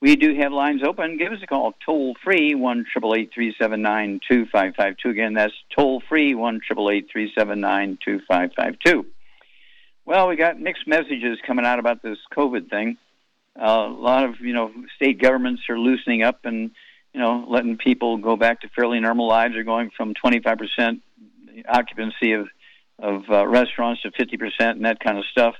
We do have lines open. Give us a call toll free, 1 379 2552. Again, that's toll free, 1 379 2552. Well, we got mixed messages coming out about this COVID thing. Uh, a lot of, you know, state governments are loosening up and, you know, letting people go back to fairly normal lives. They're going from 25% occupancy of of uh, restaurants to 50% and that kind of stuff.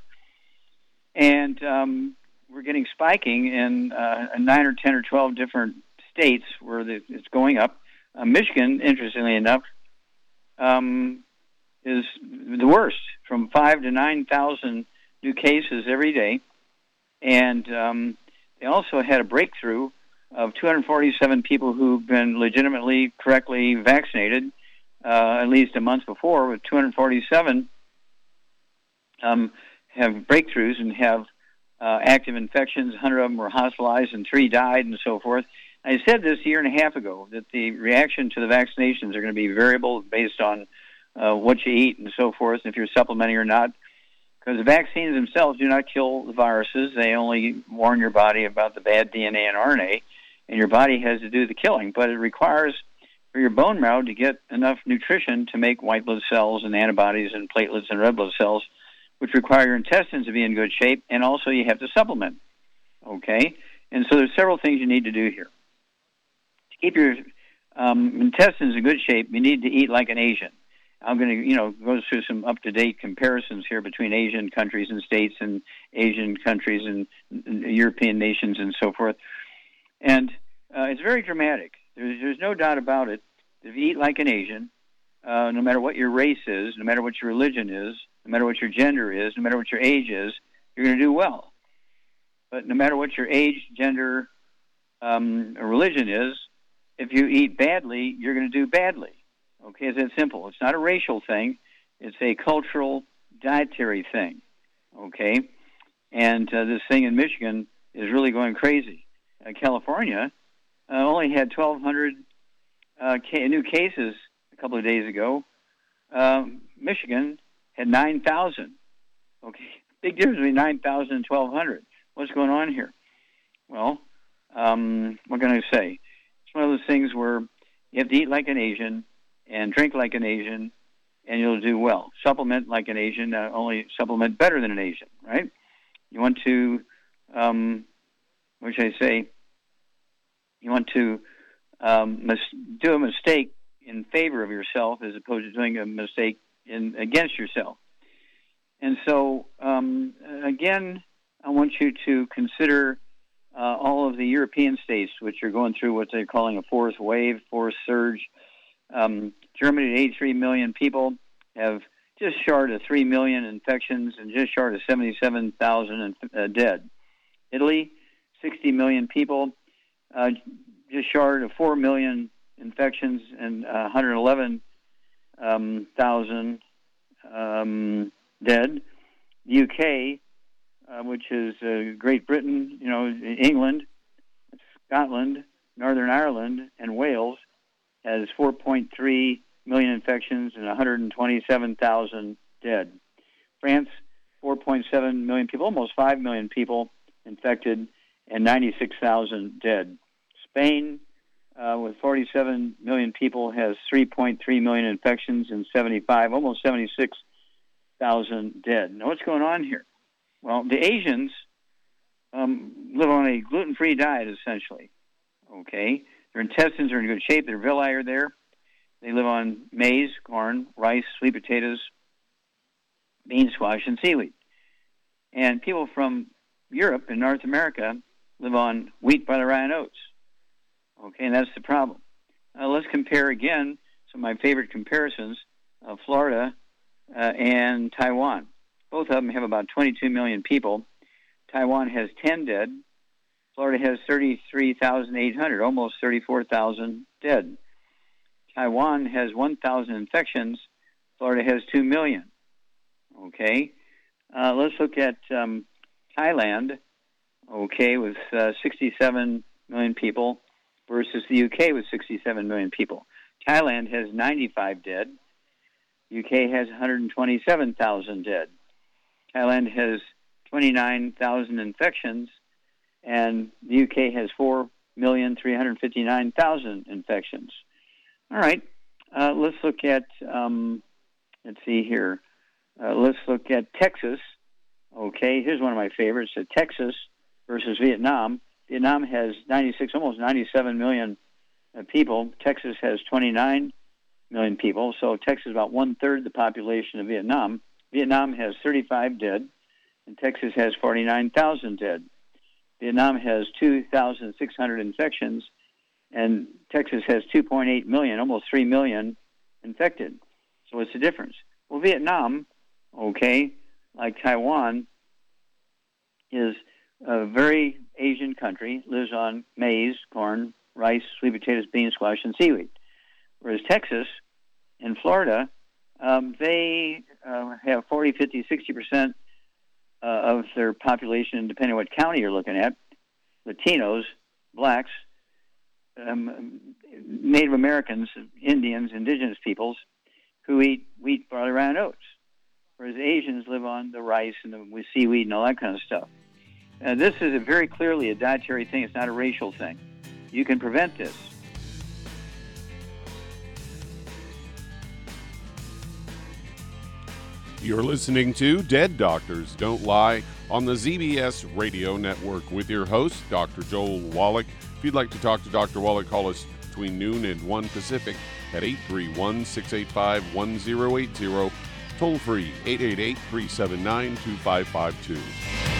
And um, we're getting spiking in uh, nine or 10 or 12 different states where the, it's going up. Uh, Michigan, interestingly enough, um, is the worst, from five to 9,000 new cases every day. And um, they also had a breakthrough of 247 people who've been legitimately, correctly vaccinated uh, at least a month before, with 247 um, have breakthroughs and have uh, active infections. 100 of them were hospitalized and three died, and so forth. I said this a year and a half ago that the reaction to the vaccinations are going to be variable based on uh, what you eat and so forth, and if you're supplementing or not. Because the vaccines themselves do not kill the viruses; they only warn your body about the bad DNA and RNA, and your body has to do the killing. But it requires for your bone marrow to get enough nutrition to make white blood cells and antibodies and platelets and red blood cells, which require your intestines to be in good shape, and also you have to supplement. Okay, and so there's several things you need to do here to keep your um, intestines in good shape. You need to eat like an Asian. I'm going to, you know, go through some up-to-date comparisons here between Asian countries and states and Asian countries and, and European nations and so forth. And uh, it's very dramatic. There's, there's no doubt about it. If you eat like an Asian, uh, no matter what your race is, no matter what your religion is, no matter what your gender is, no matter what your age is, you're going to do well. But no matter what your age, gender, um, religion is, if you eat badly, you're going to do badly. Okay, it's that simple. It's not a racial thing. It's a cultural, dietary thing. Okay, and uh, this thing in Michigan is really going crazy. Uh, California uh, only had 1,200 uh, ca- new cases a couple of days ago. Um, Michigan had 9,000. Okay, big difference between 9,000 and 1,200. What's going on here? Well, um, what can I say? It's one of those things where you have to eat like an Asian and drink like an Asian, and you'll do well. Supplement like an Asian, uh, only supplement better than an Asian, right? You want to, um, what should I say? You want to um, mis- do a mistake in favor of yourself as opposed to doing a mistake in against yourself. And so, um, again, I want you to consider uh, all of the European states, which are going through what they're calling a fourth wave, fourth surge. Um, Germany, 83 million people, have just short of 3 million infections and just short of 77,000 uh, dead. Italy, 60 million people, uh, just short of 4 million infections and uh, 111,000 um, um, dead. The UK, uh, which is uh, Great Britain, you know, England, Scotland, Northern Ireland, and Wales, has 4.3 million infections and 127,000 dead. France, 4.7 million people, almost 5 million people infected, and 96,000 dead. Spain, uh, with 47 million people, has 3.3 million infections and 75, almost 76,000 dead. Now, what's going on here? Well, the Asians um, live on a gluten-free diet, essentially. Okay, their intestines are in good shape. Their villi are there. They live on maize, corn, rice, sweet potatoes, bean squash, and seaweed. And people from Europe and North America live on wheat, barley, rye, and oats. Okay, and that's the problem. Uh, let's compare again some of my favorite comparisons of Florida uh, and Taiwan. Both of them have about 22 million people. Taiwan has 10 dead. Florida has 33,800, almost 34,000 dead. Taiwan has 1,000 infections. Florida has 2 million. Okay. Uh, let's look at um, Thailand, okay, with uh, 67 million people versus the UK with 67 million people. Thailand has 95 dead. UK has 127,000 dead. Thailand has 29,000 infections, and the UK has 4,359,000 infections. All right, uh, let's look at, um, let's see here. Uh, let's look at Texas. Okay, here's one of my favorites: uh, Texas versus Vietnam. Vietnam has 96, almost 97 million uh, people. Texas has 29 million people, so Texas is about one third the population of Vietnam. Vietnam has 35 dead, and Texas has 49,000 dead. Vietnam has 2,600 infections, and Texas has 2.8 million, almost 3 million infected. So what's the difference? Well, Vietnam, okay, like Taiwan, is a very Asian country, lives on maize, corn, rice, sweet potatoes, beans, squash, and seaweed. Whereas Texas and Florida, um, they uh, have 40, 50, 60 percent uh, of their population, depending on what county you're looking at, Latinos, blacks, um, Native Americans, Indians, indigenous peoples who eat wheat, barley, rye, and oats, whereas Asians live on the rice and the, seaweed and all that kind of stuff. Uh, this is very clearly a dietary thing. It's not a racial thing. You can prevent this. You're listening to Dead Doctors Don't Lie on the ZBS Radio Network with your host, Dr. Joel Wallach. If you'd like to talk to Dr. Wallach, call us between noon and 1 Pacific at 831 685 1080, toll free 888 379 2552.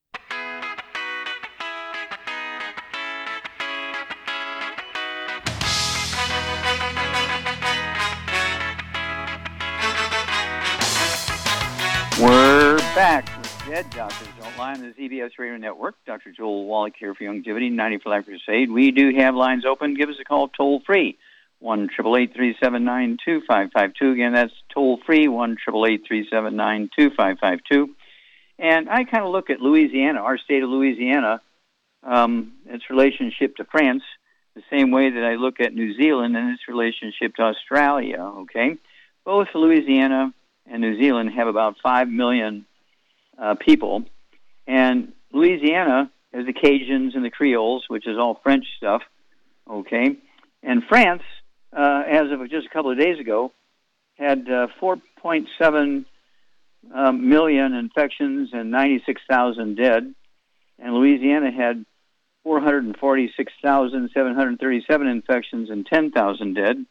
Back with Dead Doctors Don't Lie on the ZBS Radio Network. Dr. Joel Wallach here for Youngevity, 90 for Life Crusade. We do have lines open. Give us a call toll free, 1 2552 Again, that's toll free, 1 2552 And I kind of look at Louisiana, our state of Louisiana, um, its relationship to France, the same way that I look at New Zealand and its relationship to Australia, okay? Both Louisiana and New Zealand have about 5 million uh, people. And Louisiana has the Cajuns and the Creoles, which is all French stuff. Okay, and France, uh, as of just a couple of days ago, had uh, 4.7 um, million infections and 96,000 dead, and Louisiana had 446,737 infections and 10,000 dead.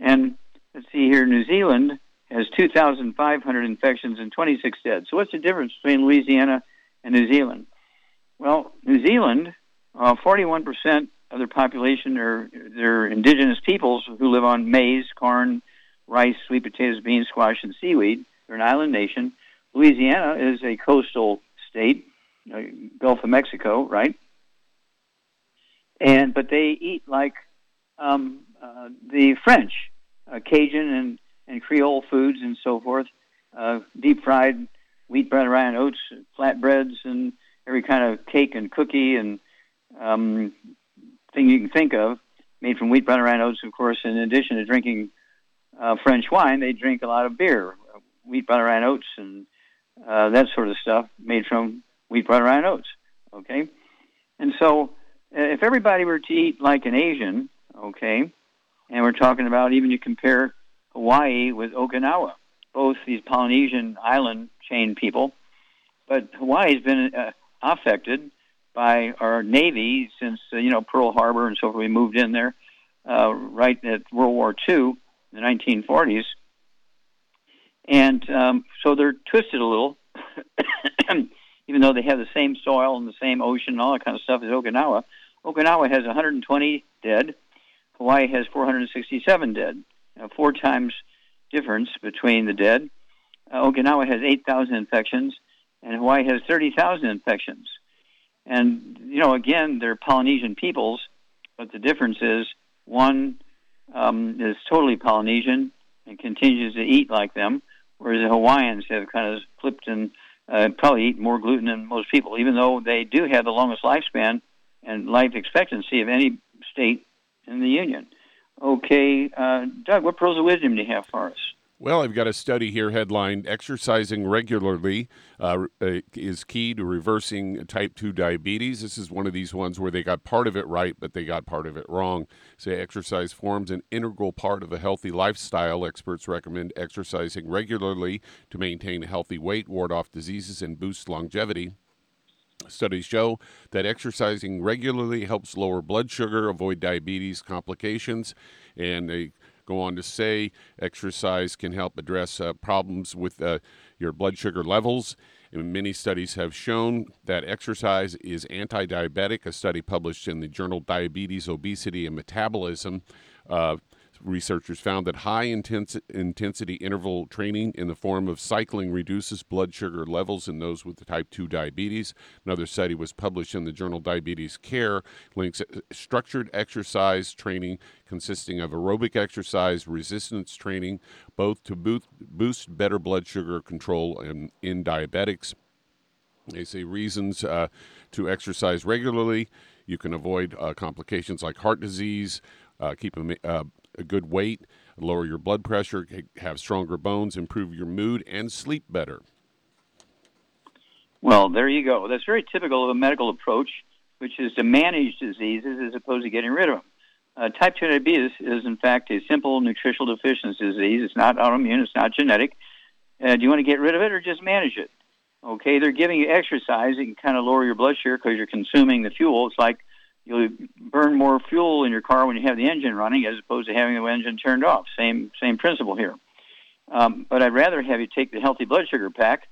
And let's see here, New Zealand has 2,500 infections and 26 dead. So what's the difference between Louisiana and New Zealand? Well, New Zealand, uh, 41% of their population are they're indigenous peoples who live on maize, corn, rice, sweet potatoes, beans, squash, and seaweed. They're an island nation. Louisiana is a coastal state, uh, Gulf of Mexico, right? And but they eat like um, uh, the French, uh, Cajun and and Creole foods and so forth, uh, deep fried wheat bread, rye, and oats, flatbreads, and every kind of cake and cookie and um, thing you can think of, made from wheat bread, rye, and oats. Of course, in addition to drinking uh, French wine, they drink a lot of beer, wheat bread, rye, and oats, and uh, that sort of stuff made from wheat bread, rye, and oats. Okay, and so uh, if everybody were to eat like an Asian, okay, and we're talking about even you compare Hawaii with Okinawa, both these Polynesian island chain people. But Hawaii's been uh, affected by our Navy since, uh, you know, Pearl Harbor and so forth. We moved in there uh, right at World War II in the 1940s. And um, so they're twisted a little, even though they have the same soil and the same ocean and all that kind of stuff as Okinawa. Okinawa has 120 dead. Hawaii has 467 dead uh, four times difference between the dead. Uh, Okinawa has 8,000 infections, and Hawaii has 30,000 infections. And, you know, again, they're Polynesian peoples, but the difference is one um, is totally Polynesian and continues to eat like them, whereas the Hawaiians have kind of flipped and uh, probably eat more gluten than most people, even though they do have the longest lifespan and life expectancy of any state in the Union. Okay, uh, Doug, what pearls of wisdom do you have for us? Well, I've got a study here headlined Exercising Regularly uh, uh is Key to Reversing Type 2 Diabetes. This is one of these ones where they got part of it right, but they got part of it wrong. Say exercise forms an integral part of a healthy lifestyle. Experts recommend exercising regularly to maintain a healthy weight, ward off diseases, and boost longevity. Studies show that exercising regularly helps lower blood sugar, avoid diabetes complications, and they go on to say exercise can help address uh, problems with uh, your blood sugar levels. And many studies have shown that exercise is anti diabetic. A study published in the journal Diabetes, Obesity, and Metabolism uh, researchers found that high intensity interval training in the form of cycling reduces blood sugar levels in those with type 2 diabetes. Another study was published in the journal Diabetes Care, links structured exercise training consisting of aerobic exercise, resistance training, both to boost better blood sugar control in, in diabetics. They say reasons uh, to exercise regularly. You can avoid uh, complications like heart disease, uh, keep a, uh, a good weight, lower your blood pressure, have stronger bones, improve your mood, and sleep better. Well, there you go. That's very typical of a medical approach, which is to manage diseases as opposed to getting rid of them. Uh, type 2 diabetes is, in fact, a simple nutritional deficiency disease. It's not autoimmune, it's not genetic. Uh, do you want to get rid of it or just manage it? Okay, they're giving you exercise. It can kind of lower your blood sugar because you're consuming the fuel. It's like you'll burn more fuel in your car when you have the engine running as opposed to having the engine turned off. Same same principle here. Um, but I'd rather have you take the healthy blood sugar pack.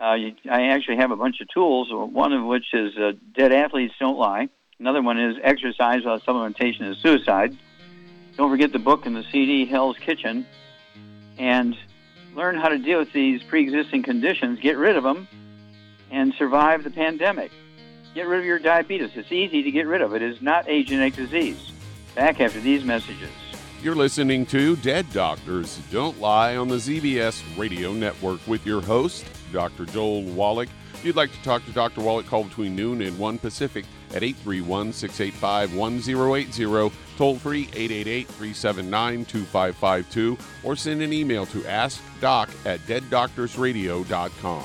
Uh, you, I actually have a bunch of tools. One of which is uh, "Dead Athletes Don't Lie." Another one is "Exercise Without Supplementation is Suicide." Don't forget the book and the CD "Hell's Kitchen," and learn how to deal with these pre-existing conditions, get rid of them, and survive the pandemic. Get rid of your diabetes. It's easy to get rid of it. Is not a genetic disease. Back after these messages. You're listening to Dead Doctors Don't Lie on the ZBS Radio Network with your host, Dr. Joel Wallach. If you'd like to talk to Dr. Wallach, call between noon and 1 Pacific at 831 685 1080, toll free 888 379 2552, or send an email to askdoc at deaddoctorsradio.com.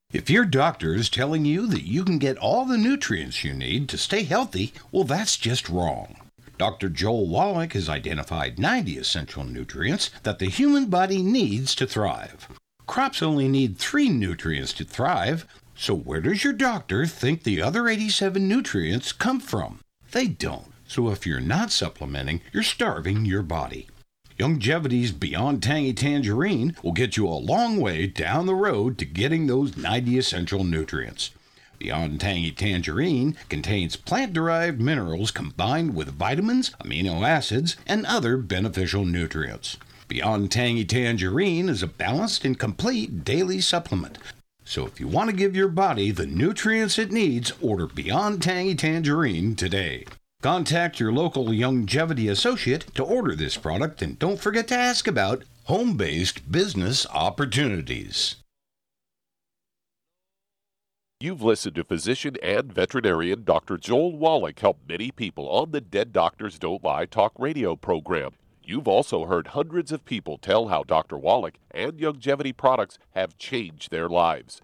If your doctor is telling you that you can get all the nutrients you need to stay healthy, well, that's just wrong. Dr. Joel Wallach has identified 90 essential nutrients that the human body needs to thrive. Crops only need three nutrients to thrive, so where does your doctor think the other 87 nutrients come from? They don't. So if you're not supplementing, you're starving your body. Youngevity's Beyond Tangy Tangerine will get you a long way down the road to getting those 90 essential nutrients. Beyond Tangy Tangerine contains plant derived minerals combined with vitamins, amino acids, and other beneficial nutrients. Beyond Tangy Tangerine is a balanced and complete daily supplement. So if you want to give your body the nutrients it needs, order Beyond Tangy Tangerine today. Contact your local Youngevity associate to order this product and don't forget to ask about home based business opportunities. You've listened to physician and veterinarian Dr. Joel Wallach help many people on the Dead Doctors Don't Lie talk radio program. You've also heard hundreds of people tell how Dr. Wallach and Youngevity products have changed their lives.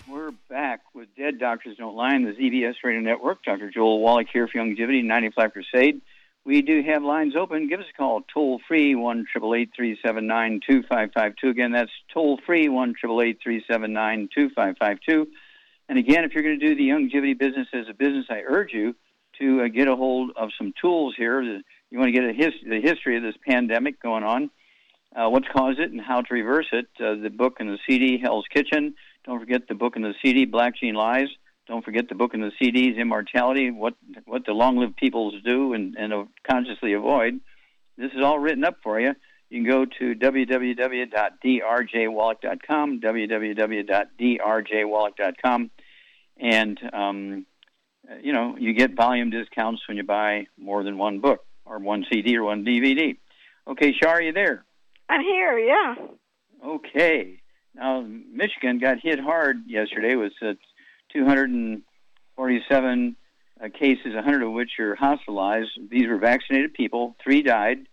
back with Dead Doctors Don't Lie on the ZBS Radio Network. Dr. Joel Wallach here for Youngevity 95 Crusade. We do have lines open. Give us a call toll free one triple eight three seven nine two five five two. Again, that's toll free one triple eight three seven nine two five five two. And again, if you're going to do the Youngevity business as a business, I urge you to uh, get a hold of some tools here. You want to get a his- the history of this pandemic going on uh, what's caused it and how to reverse it. Uh, the book and the CD, Hell's Kitchen. Don't forget the book and the CD, Black Gene Lies. Don't forget the book and the CDs, Immortality, what what the long-lived peoples do and, and consciously avoid. This is all written up for you. You can go to www.drjwallach.com, www.drjwallach.com, and um, you know you get volume discounts when you buy more than one book or one CD or one DVD. Okay, Shar, are you there? I'm here, yeah. Okay. Now, Michigan got hit hard yesterday with uh, 247 uh, cases, 100 of which are hospitalized. These were vaccinated people. Three died,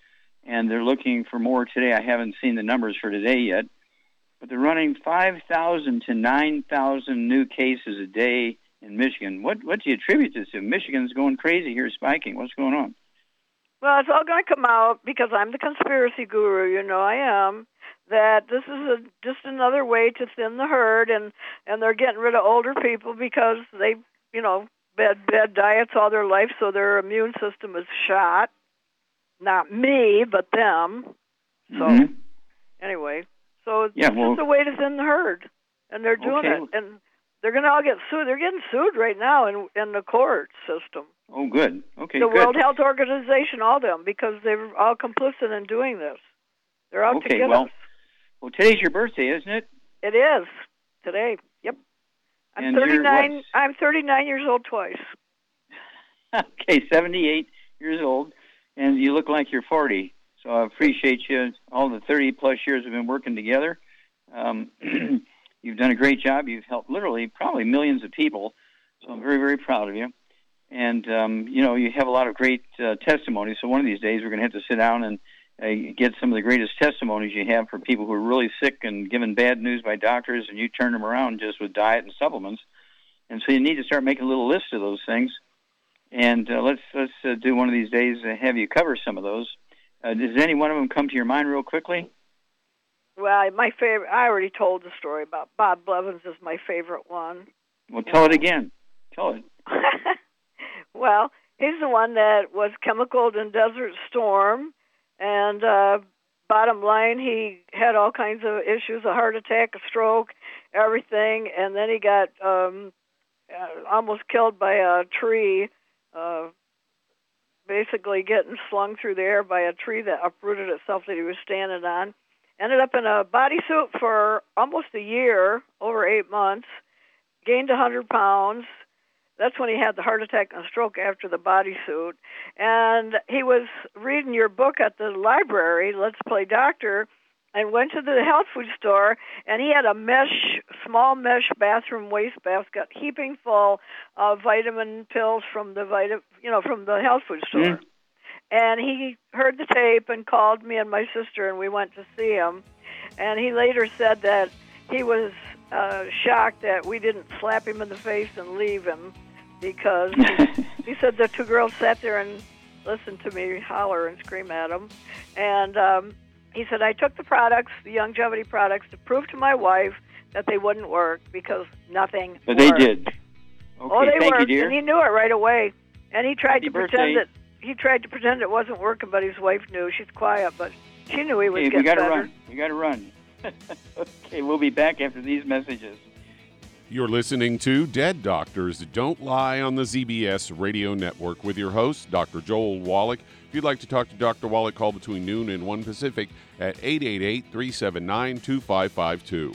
and they're looking for more today. I haven't seen the numbers for today yet, but they're running 5,000 to 9,000 new cases a day in Michigan. What what do you attribute this to? Michigan's going crazy here, spiking. What's going on? Well, it's all going to come out because I'm the conspiracy guru. You know I am. That this is a, just another way to thin the herd, and and they're getting rid of older people because they, you know, bad bad diets all their life, so their immune system is shot. Not me, but them. So Mhm. anyway, so it's Yeah, well- just a way to thin the herd, and they're doing Okay. it, and they're going to all get sued. They're getting sued right now in in the court system Oh, good. Okay, the good. World Health Organization, all them, because they're all complicit in doing this. They're out to Okay, get well- us. Well, today's your birthday, isn't it? It is today. Yep. I'm And 39. I'm 39 years old twice. okay, 78 years old, and you look like you're 40. So I appreciate you. All the 30 plus years we've been working together. Um, you've done a great job. You've helped literally probably millions of people. So I'm very, very proud of you. And um, you know, you have a lot of great uh, testimonies. So one of these days, we're going to have to sit down and uh, get some of the greatest testimonies you have for people who are really sick and given bad news by doctors, and you turn them around just with diet and supplements. And so you need to start making a little list of those things and uh, let's let's uh, do one of these days uh, have you cover some of those. Uh, does any one of them come to your mind real quickly? Well, my favorite. I already told the story about Bob Blevins is my favorite one. Well, tell it again. Tell it. well, he's the one that was chemicaled in Desert Storm, and uh, bottom line, he had all kinds of issues: a heart attack, a stroke, everything, and then he got um, uh, almost killed by a tree. Uh, basically, getting slung through the air by a tree that uprooted itself that he was standing on. Ended up in a bodysuit for almost a year, over eight months. Gained a hundred pounds that's when he had the heart attack and stroke after the bodysuit. And he was reading your book at the library, Let's Play Doctor, and went to the health food store and he had a mesh small mesh bathroom waste basket heaping full of vitamin pills from the vita you know from the health food store Mhm. and he heard the tape and called me and my sister and we went to see him and he later said that he was uh, shocked that we didn't slap him in the face and leave him because he, he said the two girls sat there and listened to me holler and scream at him and um, he said I took the products, the Youngevity products, to prove to my wife that they wouldn't work because nothing. But they did. Okay, oh, they thank worked, you, and he knew it right away. And he tried Happy to pretend birthday. that he tried to pretend it wasn't working, but his wife knew. She's quiet, but she knew he was getting we got to run. We got to run. okay, we'll be back after these messages. You're listening to Dead Doctors Don't Lie on the ZBS radio network with your host, Dr. Joel Wallach. If you'd like to talk to Dr. Wallach, call between noon and 1 Pacific at 888 379 2552.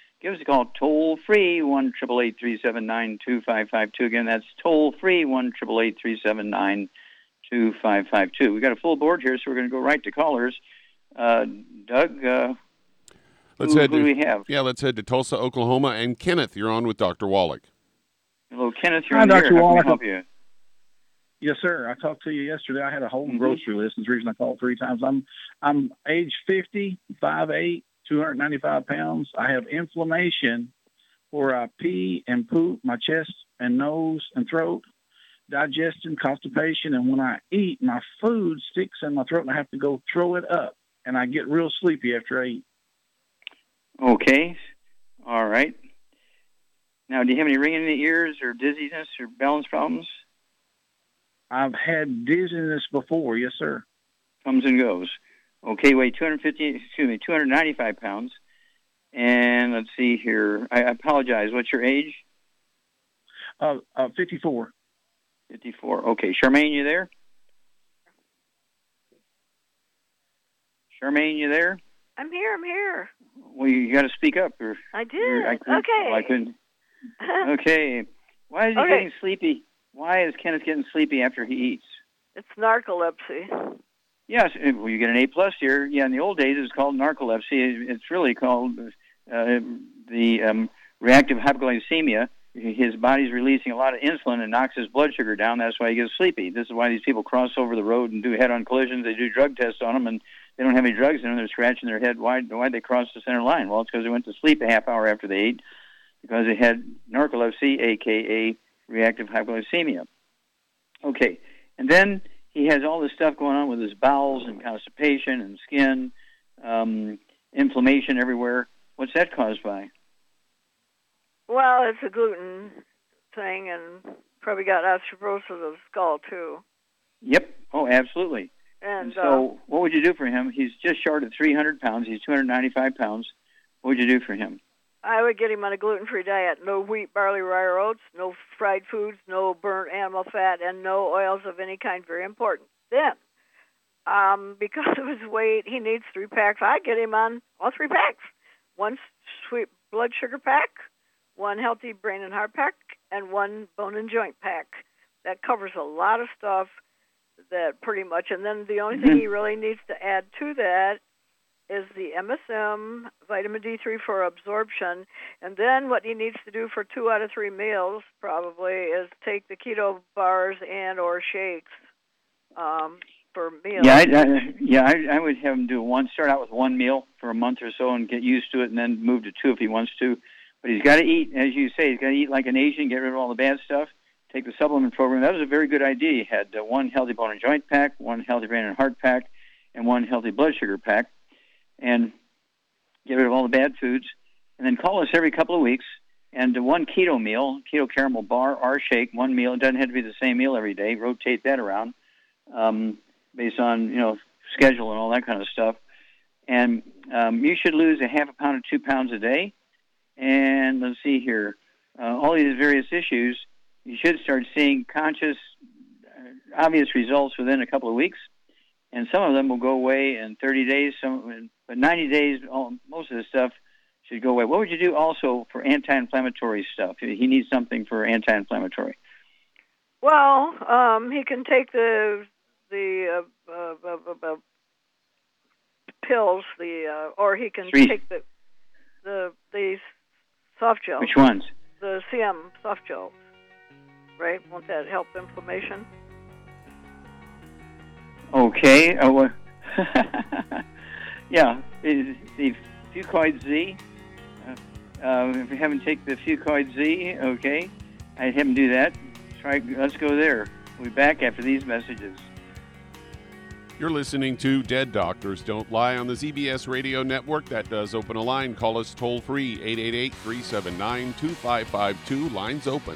Give us a call toll free, 1 379 2552. Again, that's toll free, 1 379 2552. We've got a full board here, so we're going to go right to callers. Uh, Doug, uh, Let's who, head who to, do we have? Yeah, let's head to Tulsa, Oklahoma. And Kenneth, you're on with Dr. Wallach. Hello, Kenneth. You're Hi, on the Dr. air. How can Wallach. we help you? Yes, sir. I talked to you yesterday. I had a whole Mhm. grocery list. That's the reason I called three times. I'm I'm age 50, 5'8", 295 pounds. I have inflammation where uh, I pee and poop my chest and nose and throat, digestion, constipation, and when I eat, my food sticks in my throat and I have to go throw it up. And I get real sleepy after I eat. Okay. All right. Now, do you have any ringing in the ears or dizziness or balance problems? I've had dizziness before. Yes, sir. Comes and goes. Okay, weigh 250, excuse me, 295 pounds. And let's see here. I I apologize. What's your age? Uh, uh, 54. 54. Okay. Charmaine, you there? Charmaine, you there? I'm here. I'm here. Well, you got to speak up. Or I did. you're- I couldn't, okay. I couldn't. Okay. Why is he Okay. getting sleepy? Why is Kenneth getting sleepy after he eats? It's narcolepsy. Yes, well, you get an A plus here. Yeah, in the old days it was called narcolepsy. It's really called uh, the um, reactive hypoglycemia. His body's releasing a lot of insulin and knocks his blood sugar down. That's why he gets sleepy. This is why these people cross over the road and do head-on collisions. They do drug tests on them, and they don't have any drugs in them. They're scratching their head. Why? Why'd they cross the center line? Well, it's because they went to sleep a half hour after they ate because they had narcolepsy, aka reactive hypoglycemia. Okay, and then he has all this stuff going on with his bowels and constipation and skin, um, inflammation everywhere. What's that caused by? Well, it's a gluten thing, and probably got osteoporosis of the skull too. Yep. Oh, absolutely. And uh, so, what would you do for him? He's just short of 300 pounds. He's 295 pounds. What would you do for him? I would get him on a gluten-free diet: no wheat, barley, rye, or oats, no fried foods, no burnt animal fat, and no oils of any kind. Very important. Then, um, because of his weight, he needs three packs. I get him on all three packs: one sweet blood sugar pack, one healthy brain and heart pack, and one bone and joint pack. That covers a lot of stuff. That pretty much, and then the only thing he really needs to add to that is the MSM vitamin D3 for absorption, and then what he needs to do for two out of three meals probably is take the keto bars and or shakes um, for meals. Yeah, I, I, yeah, I, I would have him do one. Start out with one meal for a month or so and get used to it, and then move to two if he wants to. But he's got to eat, as you say, he's got to eat like an Asian, get rid of all the bad stuff. Take the supplement program. That was a very good idea. He had uh, one healthy bone and joint pack, one healthy brain and heart pack, and one healthy blood sugar pack and get rid of all the bad foods. And then call us every couple of weeks and one keto meal, keto caramel bar or shake, one meal. It doesn't have to be the same meal every day. Rotate that around um, based on you know schedule and all that kind of stuff. And um, you should lose a half a pound to two pounds a day. And let's see here, uh, all these various issues, you should start seeing conscious, uh, obvious results within a couple of weeks and some of them will go away in 30 days. Some, but 90 days, all, most of the stuff should go away. What would you do also for anti-inflammatory stuff? He needs something for anti-inflammatory. Well, um, he can take the the uh, uh, uh, uh pills, the uh, or he can Three. take the the the soft gel. Which ones? The CM soft gel. Right? Won't that help inflammation? Okay. Uh, well, yeah, the the Fucoid Z. Uh, uh, if you haven't taken the Fucoid Z, okay, I have him do that. Try. Let's go there. We'll be back after these messages. You're listening to Dead Doctors Don't Lie on the ZBS Radio Network. That does open a line. Call us toll free 888 379 2552. Lines open.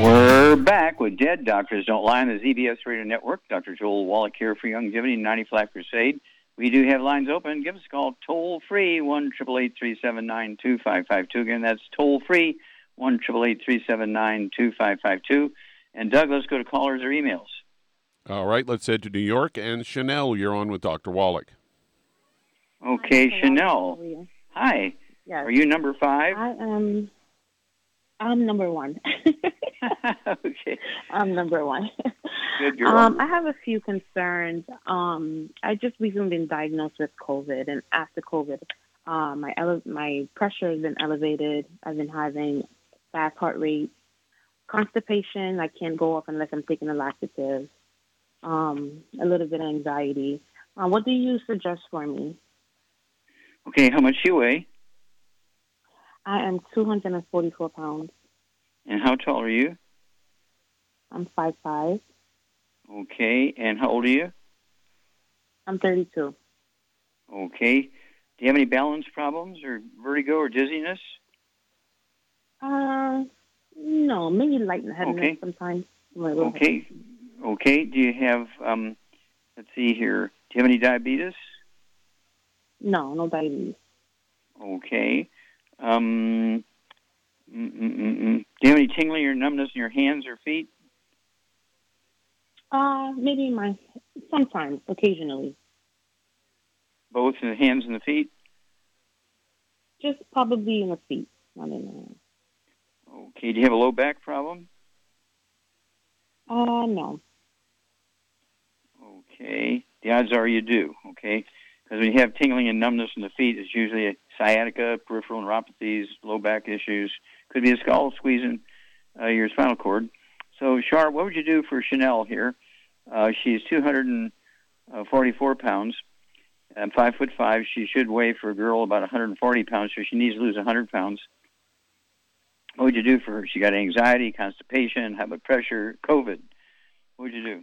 We're back with Dead Doctors Don't Lie on the ZBS Radio Network. Dr. Joel Wallach here for Youngevity 90 Flat Crusade. We do have lines open. Give us a call toll free, 1 379 2552. Again, that's toll free, 1 379 2552. And Doug, let's go to callers or emails. All right, let's head to New York. And Chanel, you're on with Dr. Wallach. Okay, Hi, Chanel. How? Hi. Yes. Are you number five? I am. I'm number one. okay. I'm number one. Good girl. Um, I have a few concerns. Um, I just recently been diagnosed with COVID, and after COVID, uh, my ele- my pressure has been elevated. I've been having fast heart rate, constipation. I can't go off unless I'm taking a laxative. um, a little bit of anxiety. Uh, what do you suggest for me? Okay, how much you weigh? I am 244 pounds. And how tall are you? I'm five five. Okay, and how old are you? I'm 32. Okay. Do you have any balance problems or vertigo or dizziness? Uh, no, maybe lightheadedness Okay. sometimes. I'm a little- Okay. Okay. Do you have, um, let's see here, do you have any diabetes? No, no diabetes. Okay. Um, mm, mm, mm, mm. Do you have any tingling or numbness in your hands or feet? Uh, maybe my sometimes, occasionally, Both in the hands and the feet? just probably in the feet, not in the hands. Okay. Do you have a low back problem? Uh, no. Okay. The odds are you do. Okay. Because when you have tingling and numbness in the feet, it's usually a sciatica, peripheral neuropathies, low back issues. Could be a skull squeezing uh, your spinal cord. So, Char, what would you do for Chanel here? Uh, she's 244 pounds. I'm five foot five. She should weigh for a girl about 140 pounds, so she needs to lose 100 pounds. What would you do for her? She got anxiety, constipation, high blood pressure, COVID. What would you do?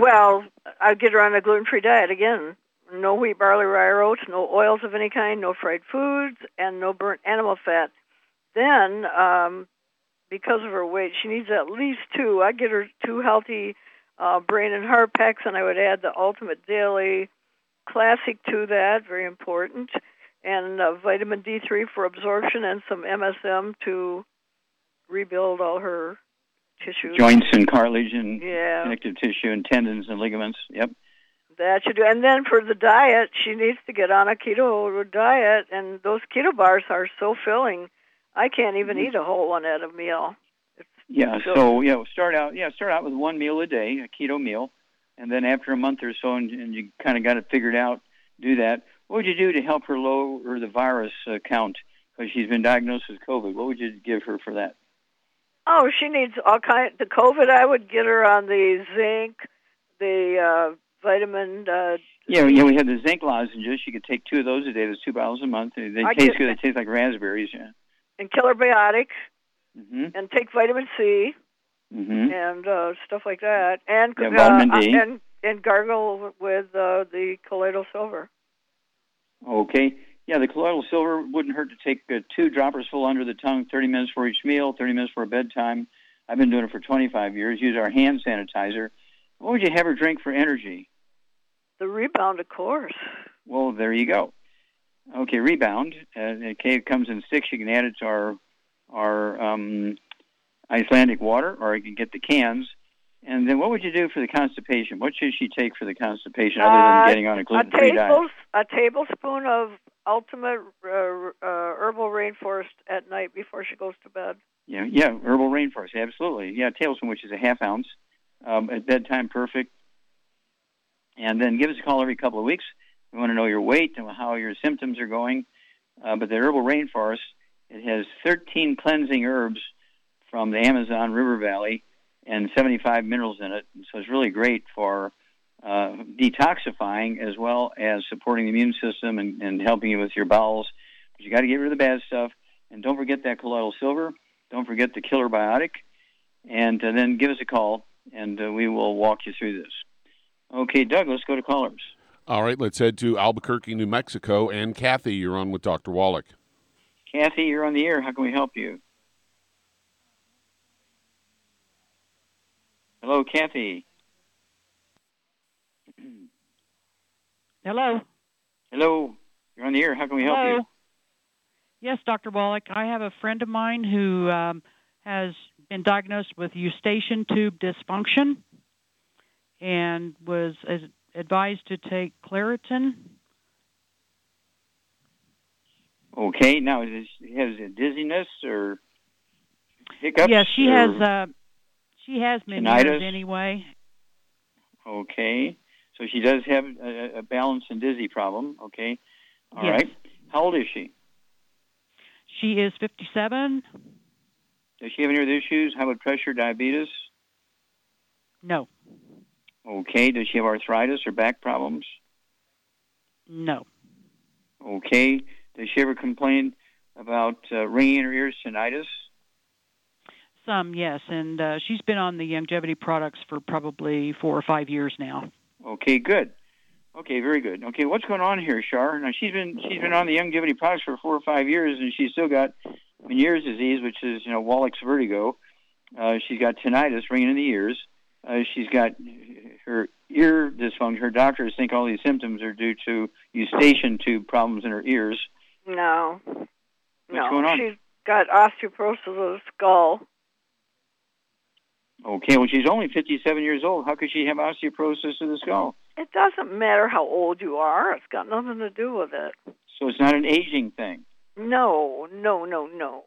Well, I'd get her on a gluten-free diet again. No wheat, barley, rye, or oats, no oils of any kind, no fried foods, and no burnt animal fat. Then, um, because of her weight, she needs at least two. I'd get her two healthy uh, brain and heart packs, and I would add the Ultimate Daily Classic to that, very important, and uh, vitamin D3 for absorption, and some MSM to rebuild all her tissues. Joints and cartilage and Yeah. connective tissue and tendons and ligaments. Yep. That should do. And then for the diet, she needs to get on a keto diet, and those keto bars are so filling. I can't even Mm-hmm. eat a whole one at a meal. Yeah. So- So yeah, start out. Yeah, start out with one meal a day, a keto meal, and then after a month or so, and, and you kind of got it figured out, do that. What would you do to help her lower the virus uh, count? Because she's been diagnosed with COVID. What would you give her for that? Oh, she needs all kind. The COVID, I would get her on the zinc, the uh, vitamin. Uh, Yeah, yeah. We had the zinc lozenges. You could take two of those a day. There's two bottles a month. They I taste good. They taste like raspberries. Yeah. and killer biotics, hmm and take vitamin C hmm and uh, stuff like that, and Yeah, uh, vitamin D. and and gargle with uh, the colloidal silver. Okay. Yeah, the colloidal silver wouldn't hurt to take uh, two droppers full under the tongue, 30 minutes for each meal, 30 minutes for bedtime. I've been doing it for 25 years. Use our hand sanitizer. What would you have her drink for energy? The rebound, of course. Well, there you go. Okay, rebound. Uh, okay, it comes in six. You can add it to our our um, Icelandic water, or you can get the cans. And then, what would you do for the constipation? What should she take for the constipation, other than Uh, getting on a gluten-free diet? tables, a tablespoon of ultimate uh, uh, herbal rainforest at night before she goes to bed. Yeah, yeah, herbal rainforest, absolutely. Yeah, a tablespoon, which is a half ounce um, at bedtime, perfect. And then give us a call every couple of weeks. We want to know your weight and how your symptoms are going. Uh, but the herbal rainforest, it has 13 cleansing herbs from the Amazon River Valley and 75 minerals in it. So it's really great for uh, detoxifying as well as supporting the immune system and, and helping you with your bowels. But you got to get rid of the bad stuff. And don't forget that colloidal silver. Don't forget the killer biotic. And uh, then give us a call, and uh, we will walk you through this. Okay, Doug, let's go to callers. All right, let's head to Albuquerque, New Mexico. And Kathy, you're on with Dr. Wallach. Kathy, you're on the air. How can we help you? Hello, Kathy. Hello. Hello. You're on the air. How can we help Hello. you? Yes, Dr. Wallach. I have a friend of mine who um, has been diagnosed with eustachian tube dysfunction and was advised to take Claritin. Okay. Now, is it, has it dizziness or hiccups? yes, she has. Uh, she has years anyway. Okay. So she does have a, a balance and dizzy problem. Okay. All Yes. right. How old is she? She is 57. Does she have any other issues? High blood pressure, diabetes? No. Okay. Does she have arthritis or back problems? No. Okay. Does she ever complain about uh, ringing in her ears, tinnitus? Some, yes, and uh, she's been on the Youngevity products for probably four or five years now. Okay, good. Okay, very good. Okay, what's going on here, Shar? Now she's been she's been on the Youngevity products for four or five years, and she's still got Meniere's disease, which is you know Wallach's vertigo. Uh, she's got tinnitus, ringing in the ears. Uh, she's got her ear dysfunction. Her doctors think all these symptoms are due to eustachian tube problems in her ears. No. What's no. going on? She's got osteoporosis of the skull. Okay, well she's only 57 years old. How could she have osteoporosis of the skull? It doesn't matter how old you are. It's got nothing to do with it. So it's not an aging thing. No, no, no, no.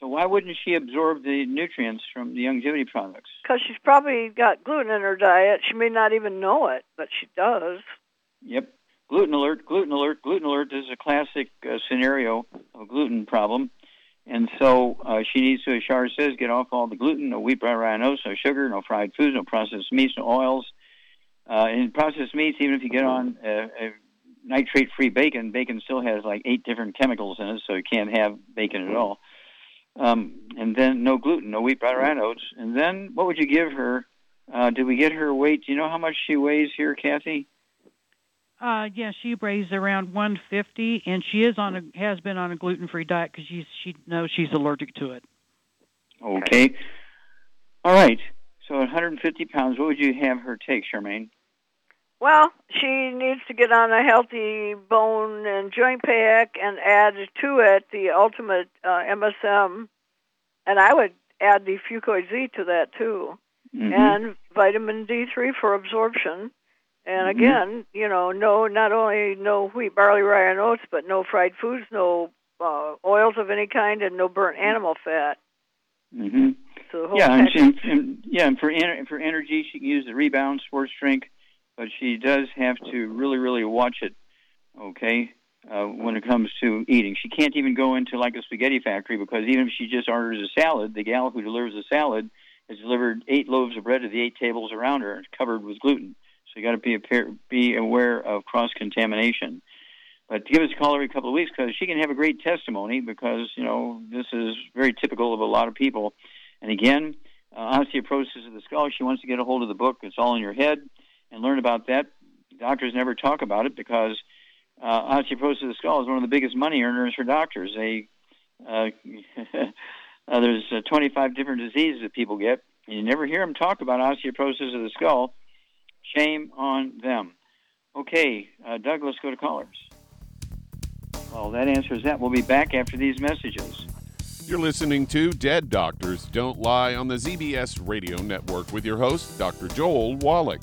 So why wouldn't she absorb the nutrients from the Youngevity products? Because she's probably got gluten in her diet. She may not even know it, but she does. Yep. Gluten alert, gluten alert, gluten alert. This is a classic uh, scenario of a gluten problem. And so uh, she needs to, as Shar says, get off all the gluten, no wheat, brown, rye, oats, no sugar, no fried foods, no processed meats, no oils. Uh, in processed meats, even if you get on uh, uh, nitrate-free bacon, bacon still has like eight different chemicals in it, so you can't have bacon at all. Um, and then no gluten, no wheat, brown, rye, oats. And then what would you give her? Uh, did we get her weight? Do you know how much she weighs here, Kathy? Uh, yeah, she weighs around 150, and she is on a has been on a gluten-free diet because she's she knows she's allergic to it. Okay. All right. So 150 pounds. What would you have her take, Charmaine? Well, she needs to get on a healthy bone and joint pack and add to it the ultimate uh, MSM, and I would add the Fucoid Z to that too, Mhm. and vitamin D3 for absorption. And Mhm. again, you know, no, not only no wheat, barley, rye, and oats, but no fried foods, no uh, oils of any kind, and no burnt animal fat. Mm-hmm. So Yeah, and, she, and yeah, and for ener- for energy, she can use the Rebound Sports Drink, but she does have to really, really watch it. Okay, uh, when it comes to eating, she can't even go into like a spaghetti factory because even if she just orders a salad, the gal who delivers the salad has delivered eight loaves of bread to the eight tables around her, covered with gluten. So you got to be be aware of cross contamination. But give us a call every couple of weeks because she can have a great testimony because you know this is very typical of a lot of people. And again, uh, osteoporosis of the skull. She wants to get a hold of the book. It's all in your head, and learn about that. Doctors never talk about it because uh, osteoporosis of the skull is one of the biggest money earners for doctors. They uh, uh, there's uh, 25 different diseases that people get, and you never hear them talk about osteoporosis of the skull. Shame on them. Okay, uh, Doug, let's go to callers. Well, that answers that. We'll be back after these messages. You're listening to Dead Doctors Don't Lie on the ZBS Radio Network with your host, Dr. Joel Wallach.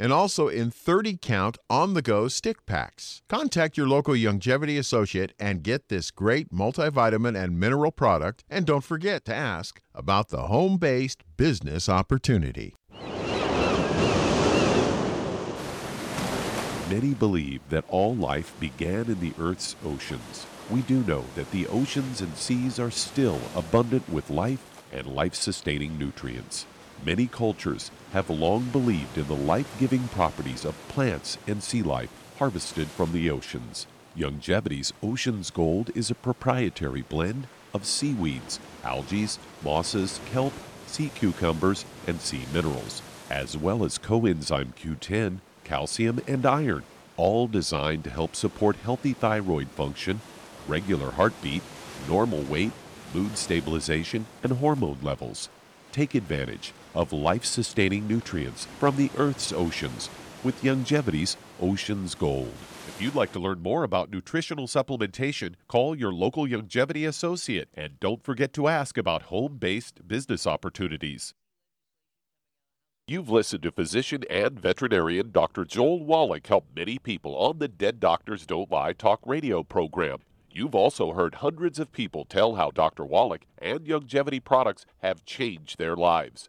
and also in 30 count on the go stick packs. Contact your local Youngevity associate and get this great multivitamin and mineral product. And don't forget to ask about the home based business opportunity. Many believe that all life began in the Earth's oceans. We do know that the oceans and seas are still abundant with life and life sustaining nutrients. Many cultures have long believed in the life giving properties of plants and sea life harvested from the oceans. Youngevity's Ocean's Gold is a proprietary blend of seaweeds, algae, mosses, kelp, sea cucumbers, and sea minerals, as well as coenzyme Q10 calcium, and iron, all designed to help support healthy thyroid function, regular heartbeat, normal weight, mood stabilization, and hormone levels. Take advantage of life sustaining nutrients from the Earth's oceans with Youngevity's Ocean's Gold. If you'd like to learn more about nutritional supplementation, call your local Youngevity associate and don't forget to ask about home based business opportunities. You've listened to physician and veterinarian Dr. Joel Wallach help many people on the Dead Doctors Don't Lie talk radio program. You've also heard hundreds of people tell how Dr. Wallach and Youngevity products have changed their lives.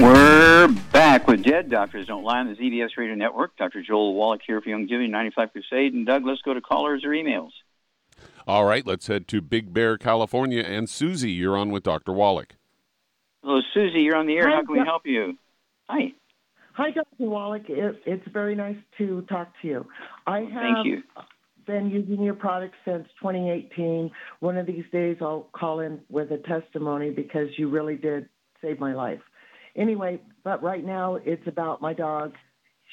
We're back with Dead Doctors Don't Lie on the ZBS Radio Network. Dr. Joel Wallach here for Youngevity 95 Crusade. And Doug, let's go to callers or emails. All right, let's head to Big Bear, California. And Susie, you're on with Dr. Wallach. Hello, Susie. You're on the air. Hi, How can we help you? Hi. Hi, Dr. Wallach. It, it's very nice to talk to you. I have Thank you. been using your product since 2018. One of these days, I'll call in with a testimony because you really did save my life. Anyway, but right now it's about my dog.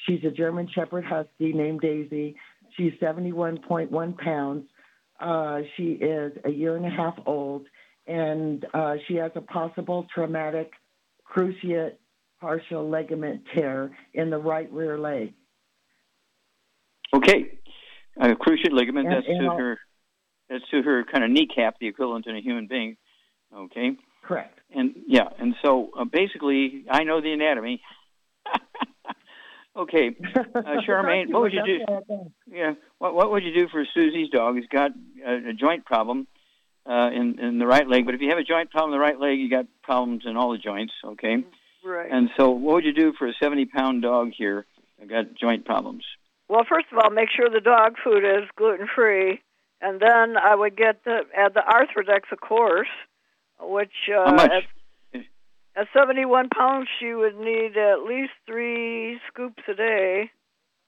She's a German Shepherd Husky named Daisy. She's 71.1 pounds. Uh, she is a year and a half old, and uh, she has a possible traumatic cruciate partial ligament tear in the right rear leg. Okay. Uh, cruciate ligament, And- that's and to I'll- her that's to her kind of kneecap, the equivalent in a human being. Okay. Correct. And yeah, and so uh, basically, I know the anatomy. okay, uh, Charmaine, what would you do? Yeah, what what would you do for Susie's dog? He's got a, a joint problem uh, in in the right leg, but if you have a joint problem in the right leg, you got problems in all the joints. Okay, Right. and so what would you do for a seventy pound dog here? that got joint problems. Well, first of all, make sure the dog food is gluten free, and then I would get the add the Arthrodex, of course, which uh? At, at 71 pounds, she would need at least three scoops a day,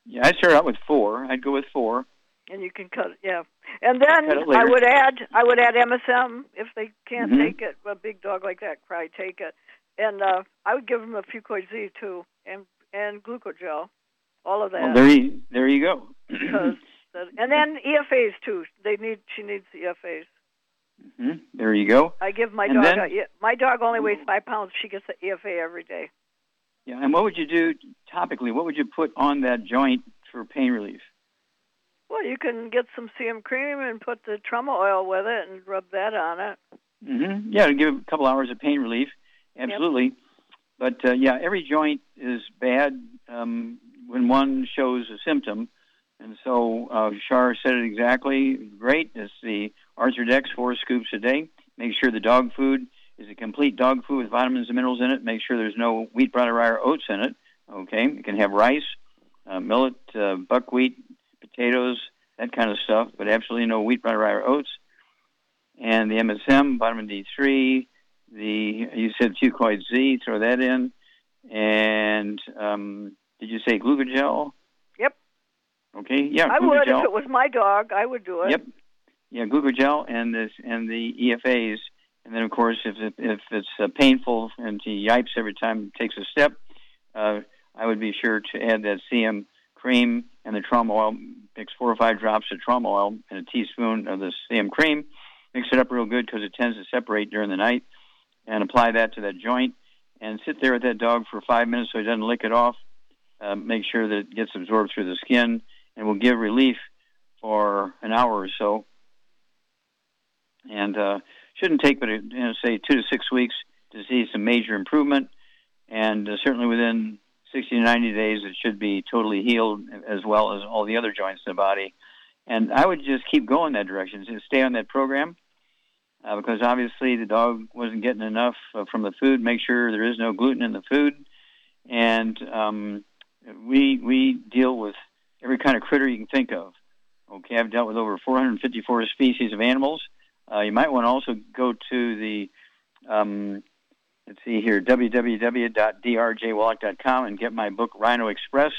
Yeah, I'd start out with four. I'd go with four. and you can cut it. Yeah, and then I would add I would add MSM if they can't Mhm. take it. A big dog like that probably take it, and uh, I would give them a Fucoid Z too, and and glucogel, all of that. Well, there you there you go. because that, and then EFAs too. They need she needs EFAs. Mhm, There you go. I give my And dog then- a, my dog only weighs five pounds. She gets the EFA every day. Yeah, and what would you do topically? What would you put on that joint for pain relief? Well, you can get some CM cream and put the trauma oil with it and rub that on it. hmm Yeah, to give a couple hours of pain relief. Absolutely. But uh, yeah, every joint is bad um, when one shows a symptom. And so uh, Shar said it exactly. Great. It's the Arthrodex, four scoops a day. Make sure the dog food is a complete dog food with vitamins and minerals in it. Make sure there's no wheat, brown, rye, or oats in it. Okay. It can have rice, uh, millet, uh, buckwheat, potatoes, that kind of stuff, but absolutely no wheat, brown, rye, or oats. and the MSM, vitamin D3, the you said Fucoid Z, throw that in, and um, did you say glucogel? Yep. Okay, yeah, I would if it was my dog. I would do it. Yep. Yeah, glucogel and this and the EFAs, and then of course if it, if it's uh, painful and he yipes every time he takes a step, uh, I would be sure to add that CM cream and the trauma oil. Mix four or five drops of trauma oil and a teaspoon of the CM cream. Mix it up real good because it tends to separate during the night, and apply that to that joint. And sit there with that dog for five minutes so he doesn't lick it off. Uh, make sure that it gets absorbed through the skin, and will give relief for an hour or so and uh, shouldn't take but you know, say two to six weeks to see some major improvement, and uh, certainly within 60 to 90 days it should be totally healed as well as all the other joints in the body. And I would just keep going that direction, just stay on that program. Uh, because obviously the dog wasn't getting enough uh, from the food. Make sure there is no gluten in the food, and um, we we deal with every kind of critter you can think of. Okay, I've dealt with over 454 species of animals. Uh, you might want to also go to the, um, let's see here, www.drjwallach.com and get my book Rhino Express.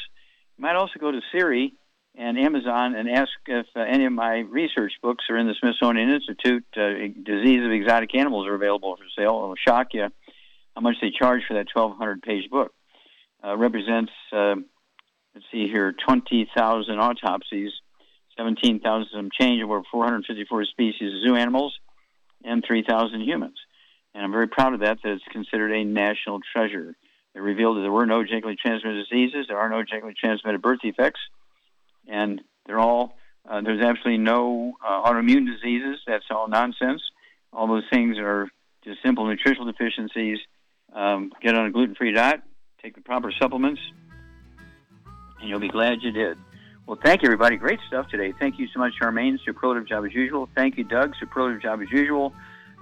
You might also go to Siri and Amazon and ask if uh, any of my research books are in the Smithsonian Institute. Uh, Disease of Exotic Animals are available for sale. It'll shock you how much they charge for that 1,200 page book. Uh, represents, uh, let's see here, 20,000 autopsies 17,000 some change over 454 species of zoo animals and 3,000 humans. And I'm very proud of that, that it's considered a national treasure. It revealed that there were no genetically transmitted diseases, there are no genetically transmitted birth defects, and they're all, uh, there's absolutely no uh, autoimmune diseases. That's all nonsense. All those things are just simple nutritional deficiencies. Um, get on a gluten free diet, take the proper supplements, and you'll be glad you did. Well, thank you, everybody. Great stuff today. Thank you so much, Charmaine. Superlative job as usual. Thank you, Doug. Superlative job as usual.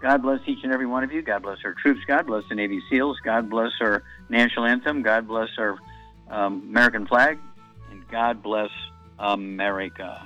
God bless each and every one of you. God bless our troops. God bless the Navy SEALs. God bless our national anthem. God bless our um, American flag. And God bless America.